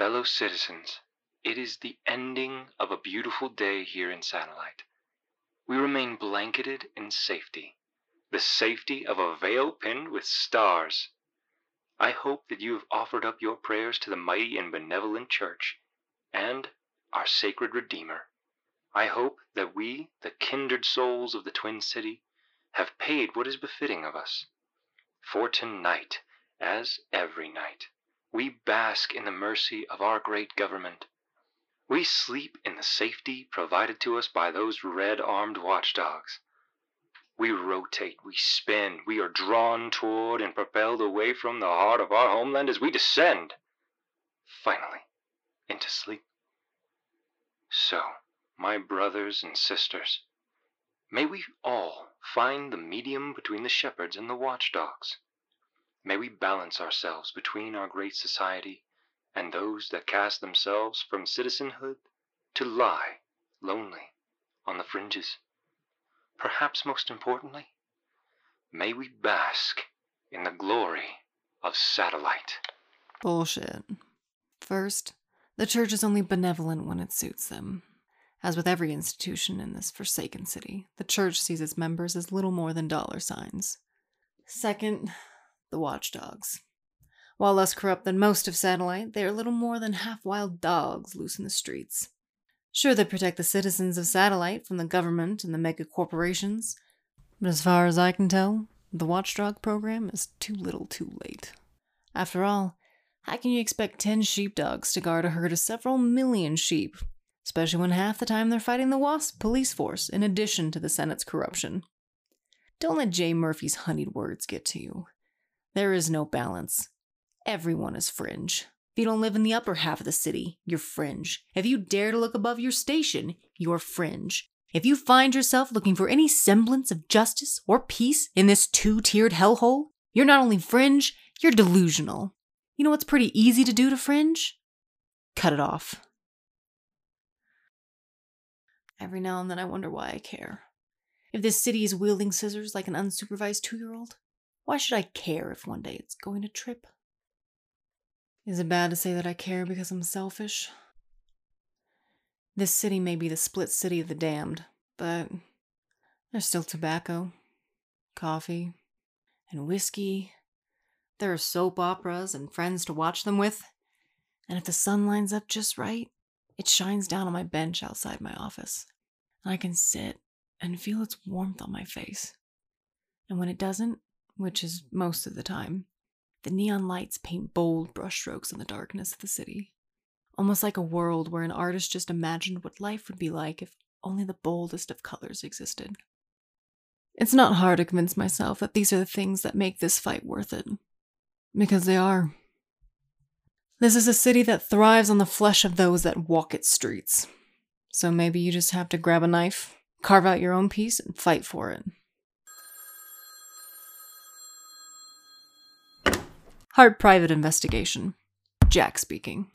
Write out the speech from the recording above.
Fellow citizens, it is the ending of a beautiful day here in Satellite. We remain blanketed in safety, the safety of a veil pinned with stars. I hope that you have offered up your prayers to the mighty and benevolent Church and our sacred Redeemer. I hope that we, the kindred souls of the Twin City, have paid what is befitting of us. For tonight, as every night, we bask in the mercy of our great government. We sleep in the safety provided to us by those red armed watchdogs. We rotate, we spin, we are drawn toward and propelled away from the heart of our homeland as we descend, finally, into sleep. So, my brothers and sisters, may we all find the medium between the shepherds and the watchdogs. May we balance ourselves between our great society and those that cast themselves from citizenhood to lie lonely on the fringes. Perhaps most importantly, may we bask in the glory of satellite. Bullshit. First, the church is only benevolent when it suits them. As with every institution in this forsaken city, the church sees its members as little more than dollar signs. Second, the watchdogs. While less corrupt than most of Satellite, they are little more than half wild dogs loose in the streets. Sure, they protect the citizens of Satellite from the government and the mega corporations, but as far as I can tell, the watchdog program is too little too late. After all, how can you expect 10 sheepdogs to guard a herd of several million sheep, especially when half the time they're fighting the WASP police force in addition to the Senate's corruption? Don't let Jay Murphy's honeyed words get to you. There is no balance. Everyone is fringe. If you don't live in the upper half of the city, you're fringe. If you dare to look above your station, you're fringe. If you find yourself looking for any semblance of justice or peace in this two tiered hellhole, you're not only fringe, you're delusional. You know what's pretty easy to do to fringe? Cut it off. Every now and then I wonder why I care. If this city is wielding scissors like an unsupervised two year old, why should I care if one day it's going to trip? Is it bad to say that I care because I'm selfish? This city may be the split city of the damned, but there's still tobacco, coffee, and whiskey. There are soap operas and friends to watch them with. And if the sun lines up just right, it shines down on my bench outside my office. And I can sit and feel its warmth on my face. And when it doesn't, which is most of the time, the neon lights paint bold brushstrokes in the darkness of the city. Almost like a world where an artist just imagined what life would be like if only the boldest of colors existed. It's not hard to convince myself that these are the things that make this fight worth it. Because they are. This is a city that thrives on the flesh of those that walk its streets. So maybe you just have to grab a knife, carve out your own piece, and fight for it. Hart Private Investigation. Jack speaking.